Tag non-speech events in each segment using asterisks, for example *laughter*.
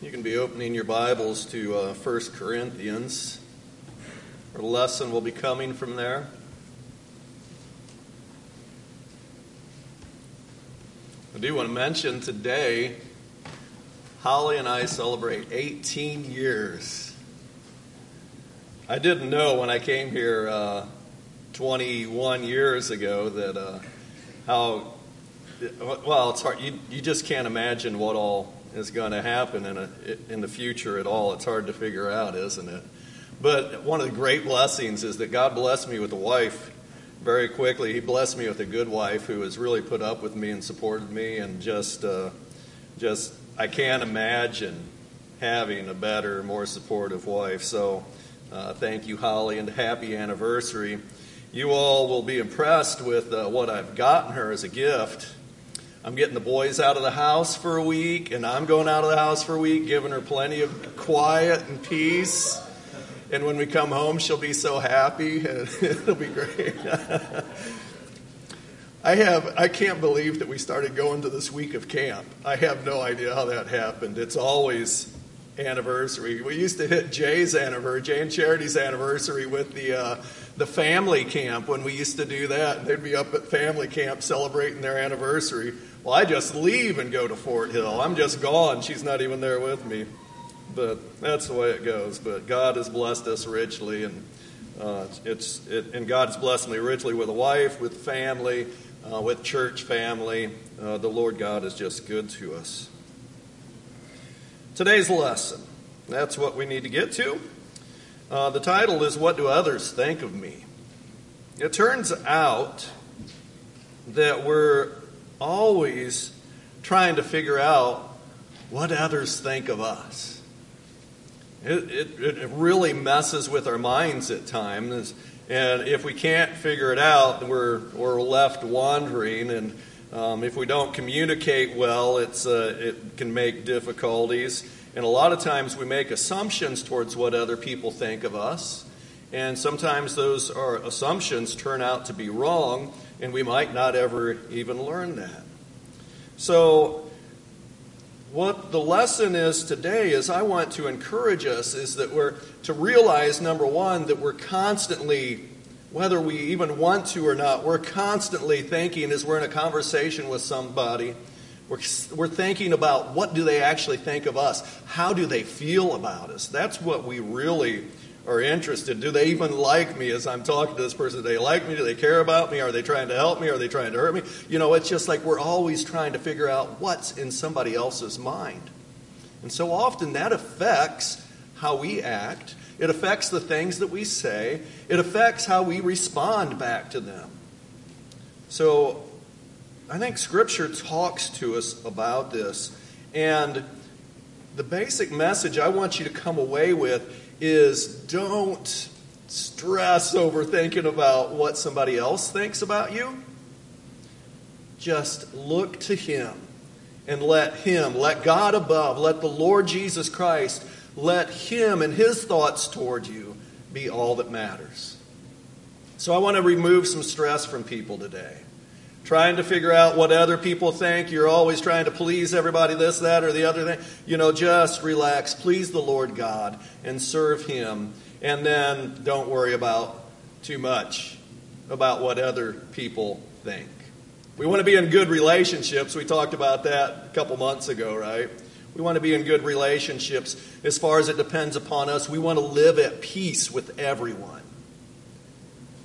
You can be opening your Bibles to uh, 1 Corinthians. Our lesson will be coming from there. I do want to mention today, Holly and I celebrate 18 years. I didn't know when I came here uh, 21 years ago that uh, how, well, it's hard. You, you just can't imagine what all is going to happen in, a, in the future at all. It's hard to figure out, isn't it? But one of the great blessings is that God blessed me with a wife very quickly. He blessed me with a good wife who has really put up with me and supported me, and just, uh, just I can't imagine having a better, more supportive wife. So, uh, thank you, Holly, and happy anniversary. You all will be impressed with uh, what I've gotten her as a gift. I'm getting the boys out of the house for a week, and I'm going out of the house for a week, giving her plenty of quiet and peace. And when we come home, she'll be so happy. *laughs* It'll be great. *laughs* I have I can't believe that we started going to this week of camp. I have no idea how that happened. It's always anniversary. We used to hit Jay's anniversary, Jay and Charity's anniversary with the uh, the family camp when we used to do that. They'd be up at family camp celebrating their anniversary. Well, I just leave and go to Fort Hill. I'm just gone. She's not even there with me. But that's the way it goes. But God has blessed us richly, and uh, it's it, and God has blessed me richly with a wife, with family, uh, with church family. Uh, the Lord God is just good to us. Today's lesson. That's what we need to get to. Uh, the title is What Do Others Think of Me? It turns out that we're always trying to figure out what others think of us. It, it, it really messes with our minds at times. And if we can't figure it out, we're, we're left wandering. And um, if we don't communicate well, it's, uh, it can make difficulties. And a lot of times we make assumptions towards what other people think of us. And sometimes those are assumptions turn out to be wrong and we might not ever even learn that. So, what the lesson is today is I want to encourage us is that we're to realize number one that we're constantly whether we even want to or not we're constantly thinking as we're in a conversation with somebody we're, we're thinking about what do they actually think of us how do they feel about us that's what we really are interested. Do they even like me as I'm talking to this person? Do they like me? Do they care about me? Are they trying to help me? Are they trying to hurt me? You know, it's just like we're always trying to figure out what's in somebody else's mind. And so often that affects how we act, it affects the things that we say, it affects how we respond back to them. So I think Scripture talks to us about this. And the basic message I want you to come away with is don't stress over thinking about what somebody else thinks about you. Just look to Him and let Him, let God above, let the Lord Jesus Christ, let Him and His thoughts toward you be all that matters. So I want to remove some stress from people today. Trying to figure out what other people think. You're always trying to please everybody, this, that, or the other thing. You know, just relax. Please the Lord God and serve Him. And then don't worry about too much about what other people think. We want to be in good relationships. We talked about that a couple months ago, right? We want to be in good relationships as far as it depends upon us. We want to live at peace with everyone.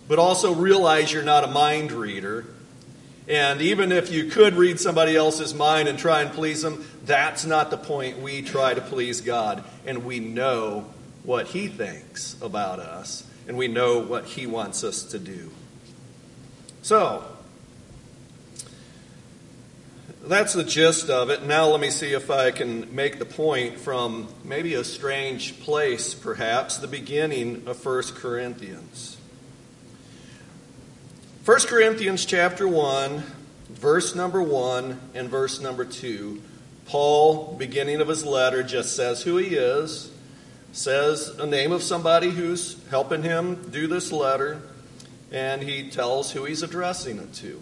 But also realize you're not a mind reader and even if you could read somebody else's mind and try and please them, that's not the point. We try to please God, and we know what He thinks about us, and we know what He wants us to do. So, that's the gist of it. Now, let me see if I can make the point from maybe a strange place, perhaps, the beginning of 1 Corinthians. 1 Corinthians chapter 1, verse number 1 and verse number 2. Paul, beginning of his letter, just says who he is, says a name of somebody who's helping him do this letter, and he tells who he's addressing it to.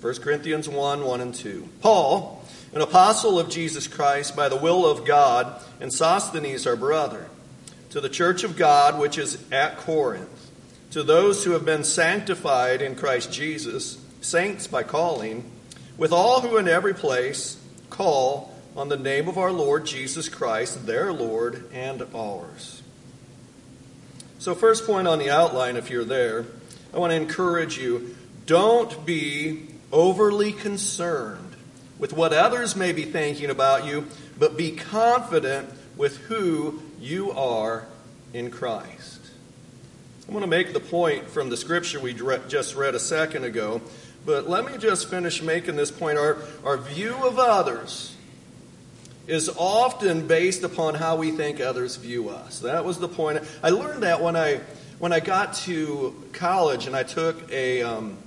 1 Corinthians 1 1 and 2. Paul, an apostle of Jesus Christ by the will of God, and Sosthenes our brother, to the church of God which is at Corinth, to those who have been sanctified in Christ Jesus, saints by calling, with all who in every place call on the name of our Lord Jesus Christ, their Lord and ours. So, first point on the outline, if you're there, I want to encourage you don't be overly concerned with what others may be thinking about you, but be confident with who you are in Christ. I'm going to make the point from the scripture we just read a second ago, but let me just finish making this point. Our, our view of others is often based upon how we think others view us. That was the point. I learned that when I when I got to college and I took a um,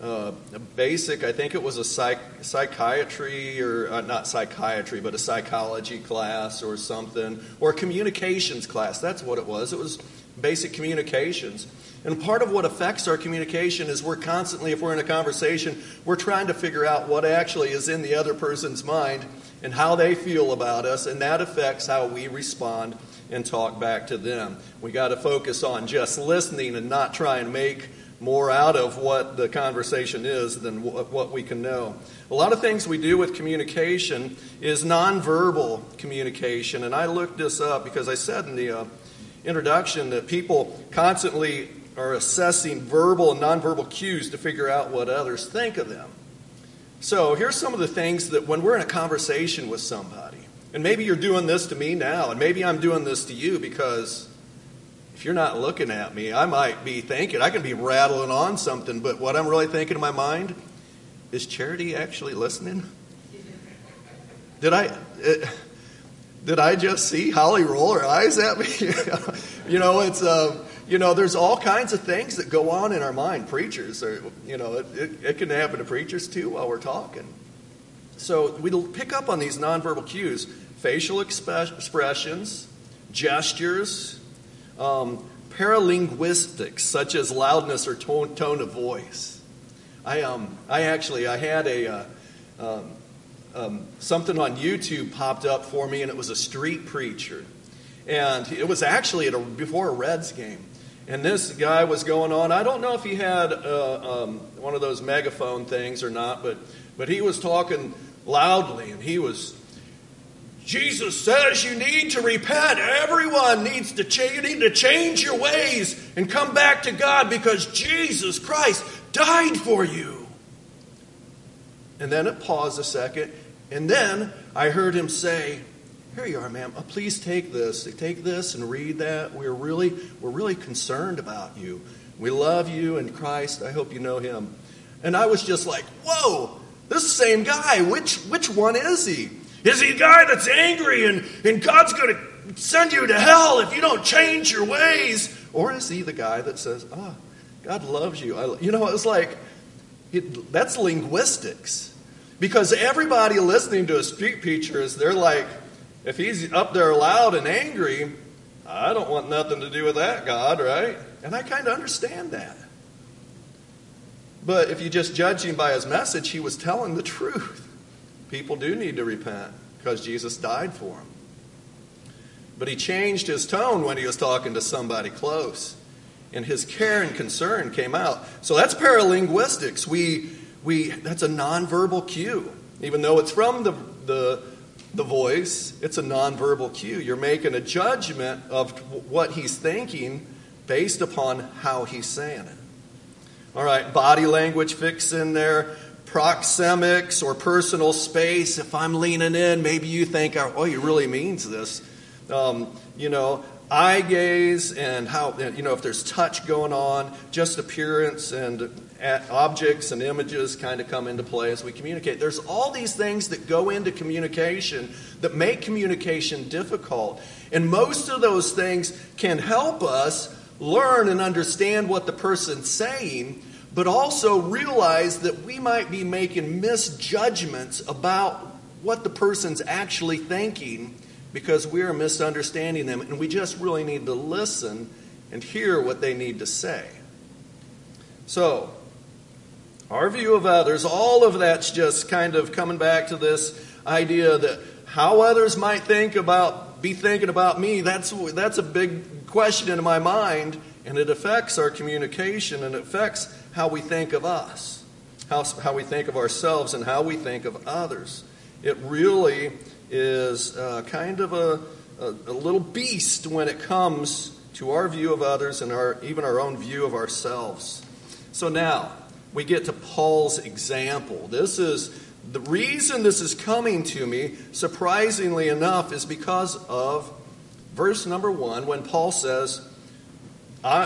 uh, a basic, I think it was a psych, psychiatry or uh, not psychiatry, but a psychology class or something, or a communications class. That's what it was. It was basic communications. And part of what affects our communication is we're constantly, if we're in a conversation, we're trying to figure out what actually is in the other person's mind and how they feel about us, and that affects how we respond and talk back to them. We got to focus on just listening and not try and make more out of what the conversation is than what we can know. A lot of things we do with communication is nonverbal communication, and I looked this up because I said in the uh, introduction that people constantly are assessing verbal and nonverbal cues to figure out what others think of them. So here's some of the things that when we're in a conversation with somebody, and maybe you're doing this to me now, and maybe I'm doing this to you because if you're not looking at me, I might be thinking, I can be rattling on something, but what I'm really thinking in my mind is Charity actually listening? Did I. Uh, did I just see Holly roll her eyes at me? *laughs* you know, it's uh, you know, there's all kinds of things that go on in our mind. Preachers, are, you know, it, it, it can happen to preachers too while we're talking. So we pick up on these nonverbal cues, facial expressions, gestures, um, paralinguistics, such as loudness or tone, tone of voice. I, um, I actually, I had a, uh, um, um, something on YouTube popped up for me, and it was a street preacher. And it was actually at a, before a Reds game. And this guy was going on. I don't know if he had uh, um, one of those megaphone things or not, but, but he was talking loudly, and he was Jesus says you need to repent. Everyone needs to change. You need to change your ways and come back to God because Jesus Christ died for you. And then it paused a second, and then I heard him say, "Here you are, ma'am. Oh, please take this. Take this and read that. We're really, we're really concerned about you. We love you and Christ. I hope you know Him." And I was just like, "Whoa, this same guy. Which, which one is he?" Is he a guy that's angry and, and God's going to send you to hell if you don't change your ways? Or is he the guy that says, ah, oh, God loves you? I, you know, it was like, it, that's linguistics. Because everybody listening to a street preacher is, they're like, if he's up there loud and angry, I don't want nothing to do with that, God, right? And I kind of understand that. But if you just judge him by his message, he was telling the truth. People do need to repent because Jesus died for them. But he changed his tone when he was talking to somebody close, and his care and concern came out. So that's paralinguistics. We, we, that's a nonverbal cue. Even though it's from the, the, the voice, it's a nonverbal cue. You're making a judgment of what he's thinking based upon how he's saying it. All right, body language fix in there proxemics or personal space. If I'm leaning in, maybe you think, oh, he really means this. Um, you know, eye gaze and how, you know, if there's touch going on, just appearance and objects and images kind of come into play as we communicate. There's all these things that go into communication that make communication difficult. And most of those things can help us learn and understand what the person's saying but also realize that we might be making misjudgments about what the person's actually thinking because we are misunderstanding them, and we just really need to listen and hear what they need to say. So, our view of others, all of that's just kind of coming back to this idea that how others might think about, be thinking about me, that's, that's a big question in my mind, and it affects our communication and it affects how we think of us, how, how we think of ourselves, and how we think of others. It really is uh, kind of a, a, a little beast when it comes to our view of others and our, even our own view of ourselves. So now we get to Paul's example. This is the reason this is coming to me, surprisingly enough, is because of verse number one when Paul says,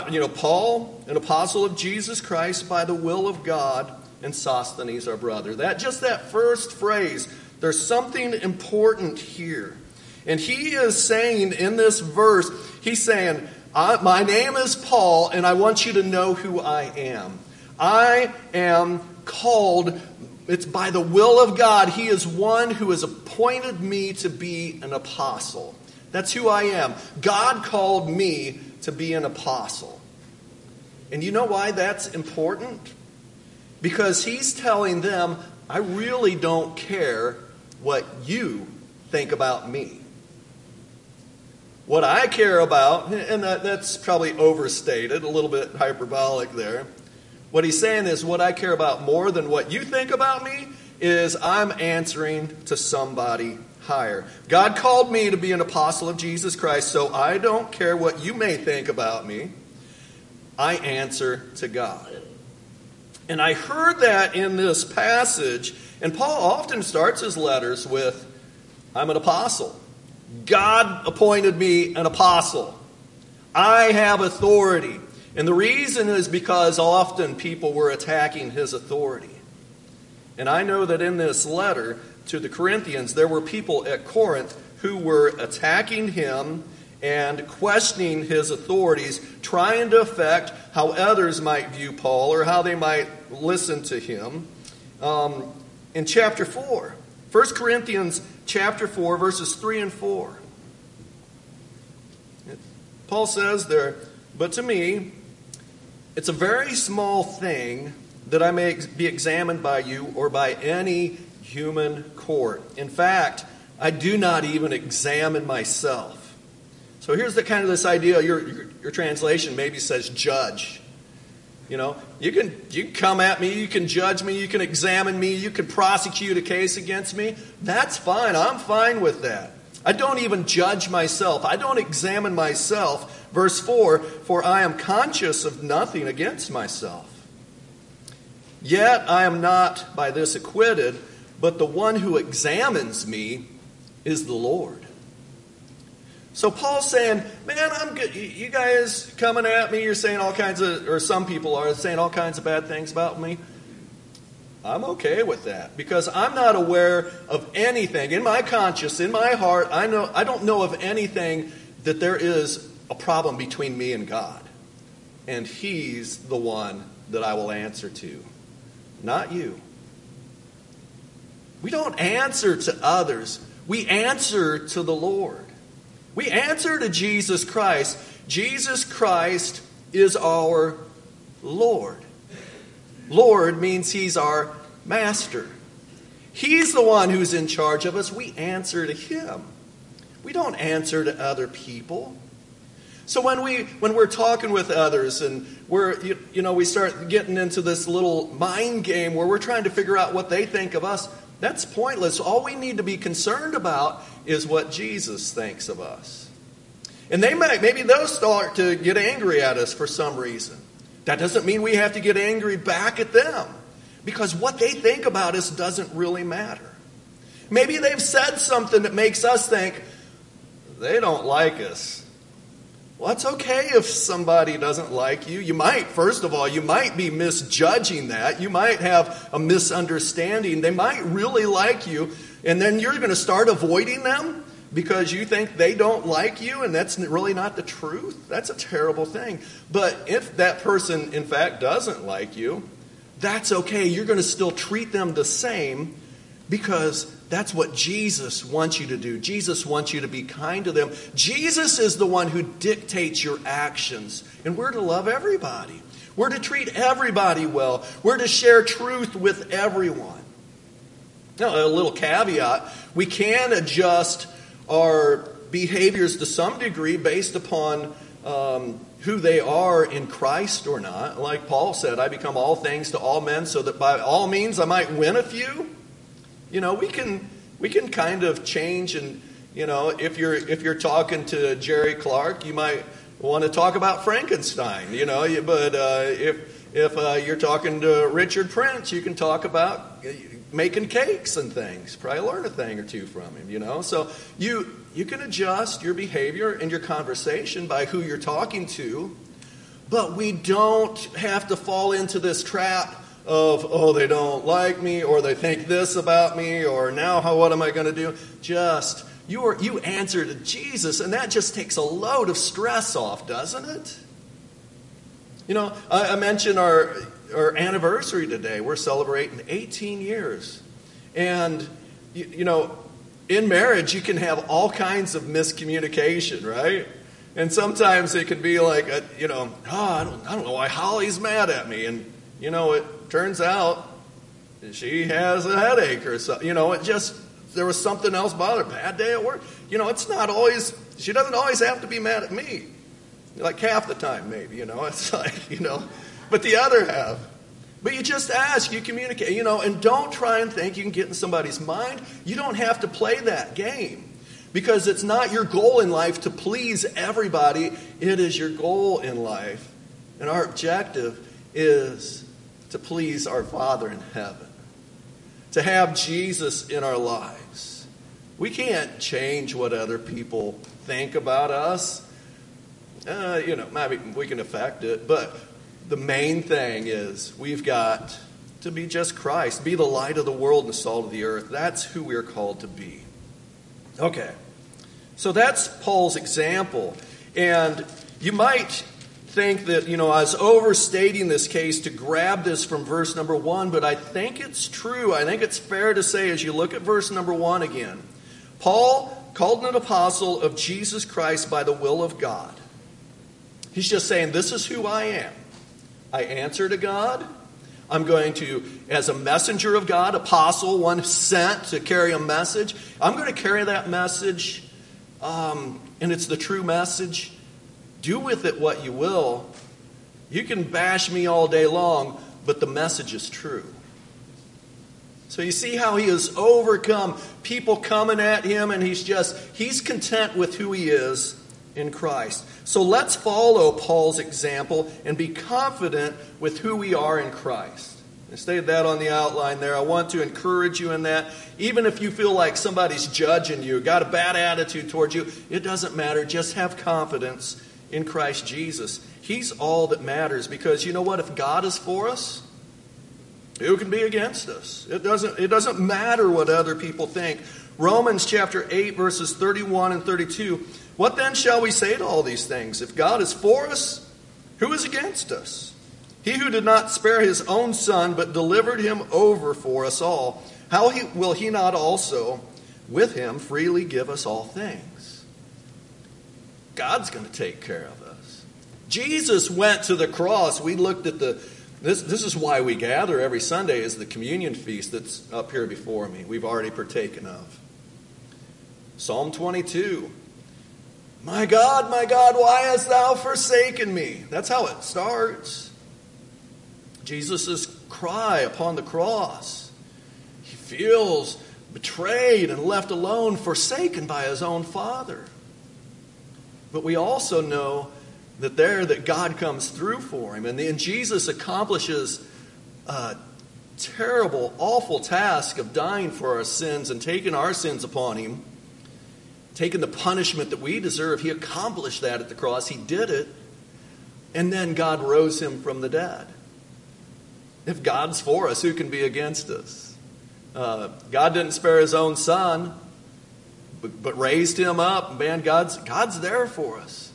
you know, Paul, an apostle of Jesus Christ by the will of God, and Sosthenes, our brother. That just that first phrase, there's something important here. And he is saying in this verse, he's saying, My name is Paul, and I want you to know who I am. I am called, it's by the will of God. He is one who has appointed me to be an apostle. That's who I am. God called me to be an apostle. And you know why that's important? Because he's telling them, I really don't care what you think about me. What I care about, and that, that's probably overstated, a little bit hyperbolic there. What he's saying is, what I care about more than what you think about me is I'm answering to somebody higher. God called me to be an apostle of Jesus Christ, so I don't care what you may think about me. I answer to God. And I heard that in this passage, and Paul often starts his letters with, I'm an apostle. God appointed me an apostle. I have authority. And the reason is because often people were attacking his authority. And I know that in this letter to the Corinthians, there were people at Corinth who were attacking him and questioning his authorities, trying to affect how others might view Paul or how they might listen to him. Um, in chapter 4, 1 Corinthians chapter 4, verses 3 and 4. Paul says there, But to me, it's a very small thing that I may be examined by you or by any human court. In fact, I do not even examine myself. So here's the kind of this idea. Your, your, your, translation maybe says judge. You know, you can you can come at me, you can judge me, you can examine me, you can prosecute a case against me. That's fine. I'm fine with that. I don't even judge myself. I don't examine myself. Verse 4 For I am conscious of nothing against myself. Yet I am not by this acquitted, but the one who examines me is the Lord. So Paul's saying, Man, I'm good. You guys coming at me, you're saying all kinds of, or some people are saying all kinds of bad things about me. I'm okay with that because I'm not aware of anything in my conscience, in my heart. I know I don't know of anything that there is a problem between me and God. And he's the one that I will answer to, not you. We don't answer to others. We answer to the Lord. We answer to Jesus Christ. Jesus Christ is our Lord. Lord means He's our master. He's the one who's in charge of us. We answer to Him. We don't answer to other people. So when we when we're talking with others and we're you, you, know we start getting into this little mind game where we're trying to figure out what they think of us, that's pointless. All we need to be concerned about is what Jesus thinks of us. And they might maybe they'll start to get angry at us for some reason. That doesn't mean we have to get angry back at them because what they think about us doesn't really matter. Maybe they've said something that makes us think they don't like us. Well, it's okay if somebody doesn't like you. You might, first of all, you might be misjudging that. You might have a misunderstanding. They might really like you, and then you're going to start avoiding them because you think they don't like you and that's really not the truth, that's a terrible thing. But if that person, in fact, doesn't like you, that's okay. You're going to still treat them the same because that's what Jesus wants you to do. Jesus wants you to be kind to them. Jesus is the one who dictates your actions, and we're to love everybody. We're to treat everybody well. We're to share truth with everyone. Now, a little caveat we can adjust our behaviors to some degree based upon um, who they are in Christ or not. Like Paul said, I become all things to all men so that by all means I might win a few. You know, we can we can kind of change and you know, if you're if you're talking to Jerry Clark, you might want to talk about Frankenstein, you know, but uh, if if uh, you're talking to Richard Prince, you can talk about making cakes and things. Probably learn a thing or two from him, you know. So you you can adjust your behavior and your conversation by who you're talking to, but we don't have to fall into this trap of oh they don't like me or they think this about me or now how what am I going to do? Just you are you answer to Jesus and that just takes a load of stress off, doesn't it? You know, I, I mentioned our our anniversary today. We're celebrating 18 years. And, you, you, know, in marriage, you can have all kinds of miscommunication, right? And sometimes it can be like, a, you know, oh, I don't, I don't know why Holly's mad at me. And, you know, it turns out she has a headache or something. You know, it just, there was something else bothering Bad day at work. You know, it's not always, she doesn't always have to be mad at me. Like half the time, maybe, you know. *laughs* It's like, you know, but the other half. But you just ask, you communicate, you know, and don't try and think you can get in somebody's mind. You don't have to play that game because it's not your goal in life to please everybody. It is your goal in life. And our objective is to please our Father in heaven, to have Jesus in our lives. We can't change what other people think about us. Uh, you know, maybe we can affect it, but the main thing is we've got to be just Christ, be the light of the world and the salt of the earth. That's who we're called to be. Okay, so that's Paul's example. And you might think that, you know, I was overstating this case to grab this from verse number one, but I think it's true. I think it's fair to say as you look at verse number one again, Paul called an apostle of Jesus Christ by the will of God. He's just saying, This is who I am. I answer to God. I'm going to, as a messenger of God, apostle, one sent to carry a message, I'm going to carry that message, um, and it's the true message. Do with it what you will. You can bash me all day long, but the message is true. So you see how he has overcome people coming at him, and he's just, he's content with who he is in Christ. So let's follow Paul's example and be confident with who we are in Christ. I stated that on the outline there. I want to encourage you in that. Even if you feel like somebody's judging you, got a bad attitude towards you, it doesn't matter. Just have confidence in Christ Jesus. He's all that matters because you know what? If God is for us, who can be against us? It doesn't, it doesn't matter what other people think. Romans chapter 8, verses 31 and 32 what then shall we say to all these things? If God is for us, who is against us? He who did not spare his own son, but delivered him over for us all, how he, will he not also with him freely give us all things? God's going to take care of us. Jesus went to the cross. We looked at the this, this is why we gather every Sunday is the communion feast that's up here before me. We've already partaken of. Psalm 22 my God, my God, why hast thou forsaken me? That's how it starts. Jesus' cry upon the cross. He feels betrayed and left alone, forsaken by his own Father. But we also know that there that God comes through for him. And then Jesus accomplishes a terrible, awful task of dying for our sins and taking our sins upon him taking the punishment that we deserve. He accomplished that at the cross. He did it. And then God rose him from the dead. If God's for us, who can be against us? Uh, God didn't spare his own son, but, but raised him up. Man, God's, God's there for us.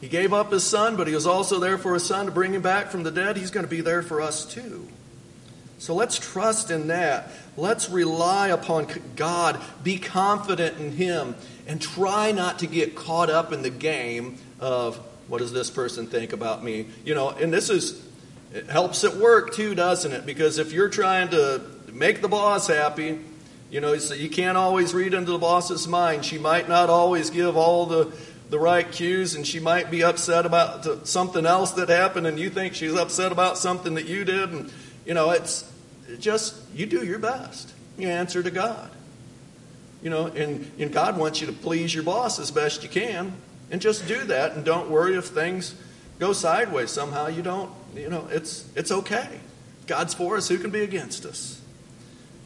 He gave up his son, but he was also there for his son to bring him back from the dead. He's going to be there for us too. So let's trust in that. Let's rely upon God, be confident in Him, and try not to get caught up in the game of what does this person think about me? You know, and this is, it helps at work too, doesn't it? Because if you're trying to make the boss happy, You know, so you can't always read into the boss's mind. She might not always give all the, the right cues, and she might be upset about something else that happened, and you think she's upset about something that you did. And, you know, it's just, you do your best. You answer to God. You know, and, and God wants you to please your boss as best you can, and just do that, and don't worry if things go sideways somehow. You don't, you know, it's, it's okay. God's for us. Who can be against us?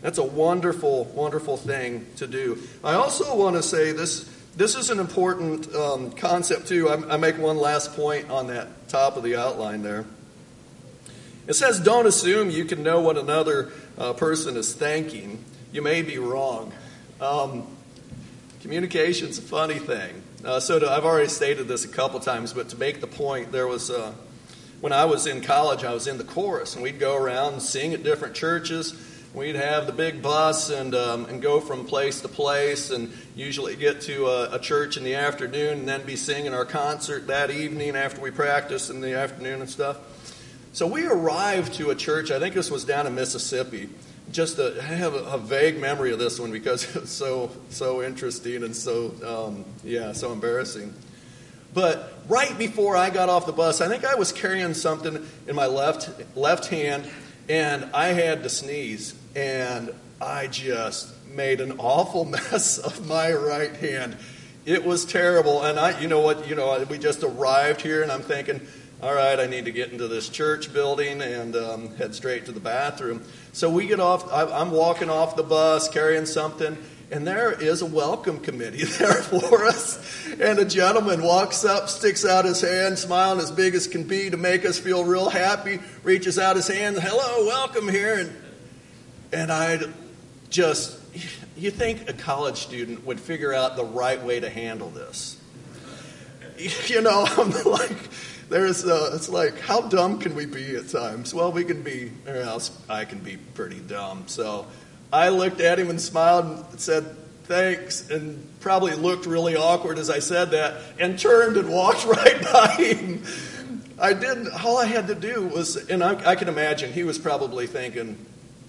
That's a wonderful, wonderful thing to do. I also want to say this. This is an important um, concept too. I, I make one last point on that top of the outline there. It says, "Don't assume you can know what another uh, person is thinking. You may be wrong." Um, communication's a funny thing. Uh, so to, I've already stated this a couple times, but to make the point, there was uh, when I was in college, I was in the chorus, and we'd go around and sing at different churches We'd have the big bus and, um, and go from place to place and usually get to a, a, church in the afternoon and then be singing our concert that evening after we practiced in the afternoon and stuff. So we arrived to a church, I think this was down in Mississippi. Just to, have a, a vague memory of this one because *laughs* it's so, so interesting and so, um, yeah, so embarrassing. But right before I got off the bus, I think I was carrying something in my left, left hand and I had to sneeze and I just made an awful *laughs* mess of my right hand. It was terrible, and I, you know what, you know, we just arrived here, and I'm thinking, all right, I need to get into this church building and um, head straight to the bathroom. So we get off. I'm walking off the bus carrying something, and there is a welcome committee *laughs* there for us. And a gentleman walks up, sticks out his hand, smiling as big as can be to make us feel real happy, reaches out his hand, hello, welcome here. And and I'd just, you think a college student would figure out the right way to handle this? *laughs* You know, I'm like, there's, uh, it's like, how dumb can we be at times? Well, we can be, or else I can be pretty dumb. So I looked at him and smiled and said, thanks, and probably looked really awkward as I said that, and turned and walked *laughs* right by him. I didn't, all I had to do was, and I, I can imagine he was probably thinking,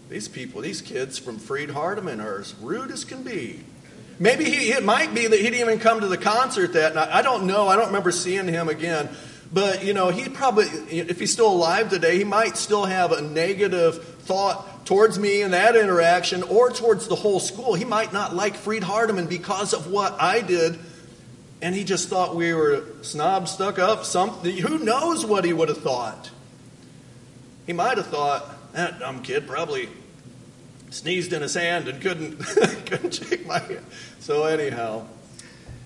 these people, these kids from Freed Hardeman are as rude as can be. Maybe he, it might be that he didn't even come to the concert that night. I don't know. I don't remember seeing him again. But, you know, he probably, if he's still alive today, he might still have a negative thought towards me in that interaction or towards the whole school. He might not like Freed Hardeman because of what I did. And he just thought we were snob stuck up, something. Who knows what he would have thought? He might have thought, that dumb kid probably sneezed in his hand and couldn't *laughs* couldn't shake my hand. So anyhow,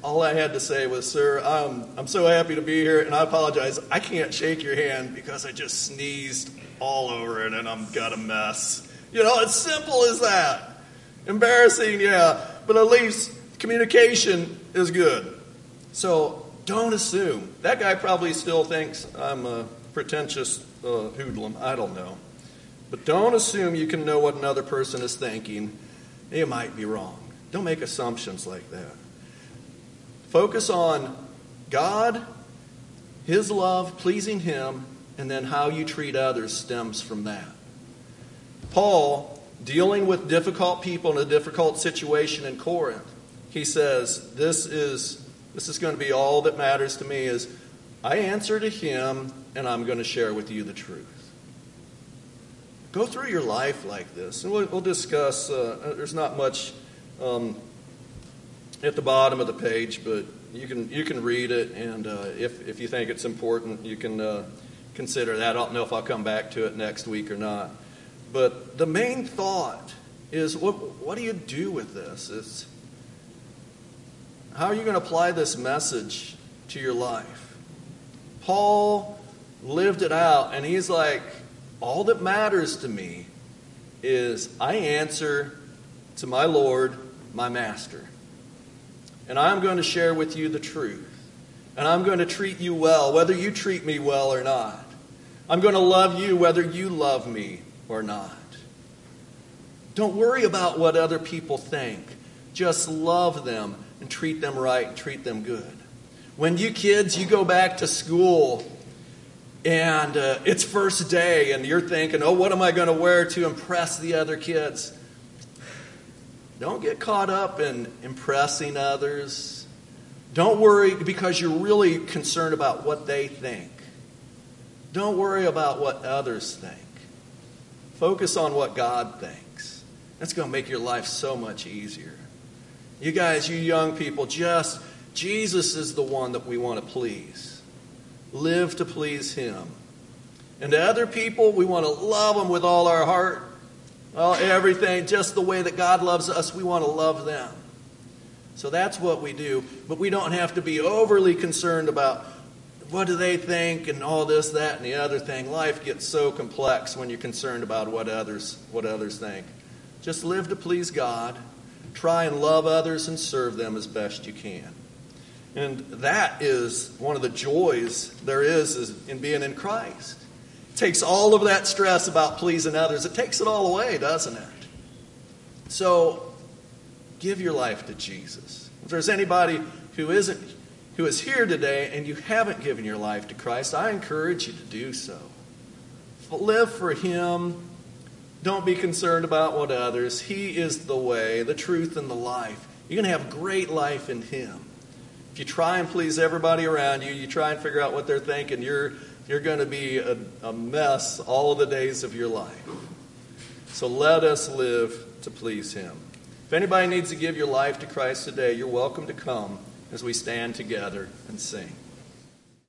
all I had to say was, "Sir, I'm I'm so happy to be here, and I apologize. I can't shake your hand because I just sneezed all over it, and I'm got a mess. You know, it's simple as that. Embarrassing, yeah, but at least communication is good. So don't assume that guy probably still thinks I'm a pretentious uh, hoodlum. I don't know." But don't assume you can know what another person is thinking. You might be wrong. Don't make assumptions like that. Focus on God, His love, pleasing Him, and then how you treat others stems from that. Paul, dealing with difficult people in a difficult situation in Corinth, he says, This is, this is going to be all that matters to me is I answer to him and I'm going to share with you the truth. Go through your life like this, and we'll, we'll discuss. Uh, there's not much um, at the bottom of the page, but you can you can read it, and uh, if if you think it's important, you can uh, consider that. I don't know if I'll come back to it next week or not, but the main thought is what what do you do with this? It's how are you going to apply this message to your life? Paul lived it out, and he's like all that matters to me is I answer to my Lord, my Master. And I'm going to share with you the truth. And I'm going to treat you well, whether you treat me well or not. I'm going to love you whether you love me or not. Don't worry about what other people think. Just love them and treat them right and treat them good. When you kids, you go back to school and uh, it's first day, and you're thinking, oh, what am I going to wear to impress the other kids? Don't get caught up in impressing others. Don't worry because you're really concerned about what they think. Don't worry about what others think. Focus on what God thinks. That's going to make your life so much easier. You guys, you young people, just Jesus is the one that we want to please. Live to please Him. And to other people, we want to love them with all our heart. Well, everything, just the way that God loves us, we want to love them. So that's what we do. But we don't have to be overly concerned about what do they think and all this, that, and the other thing. Life gets so complex when you're concerned about what others, what others think. Just live to please God. Try and love others and serve them as best you can. And that is one of the joys there is, is in being in Christ. It takes all of that stress about pleasing others. It takes it all away, doesn't it? So give your life to Jesus. If there's anybody who isn't who is here today and you haven't given your life to Christ, I encourage you to do so. Live for him. Don't be concerned about what others. He is the way, the truth, and the life. You're going to have great life in him. If you try and please everybody around you, you try and figure out what they're thinking, you're, you're going to be a, a mess all the days of your life. So let us live to please him. If anybody needs to give your life to Christ today, you're welcome to come as we stand together and sing.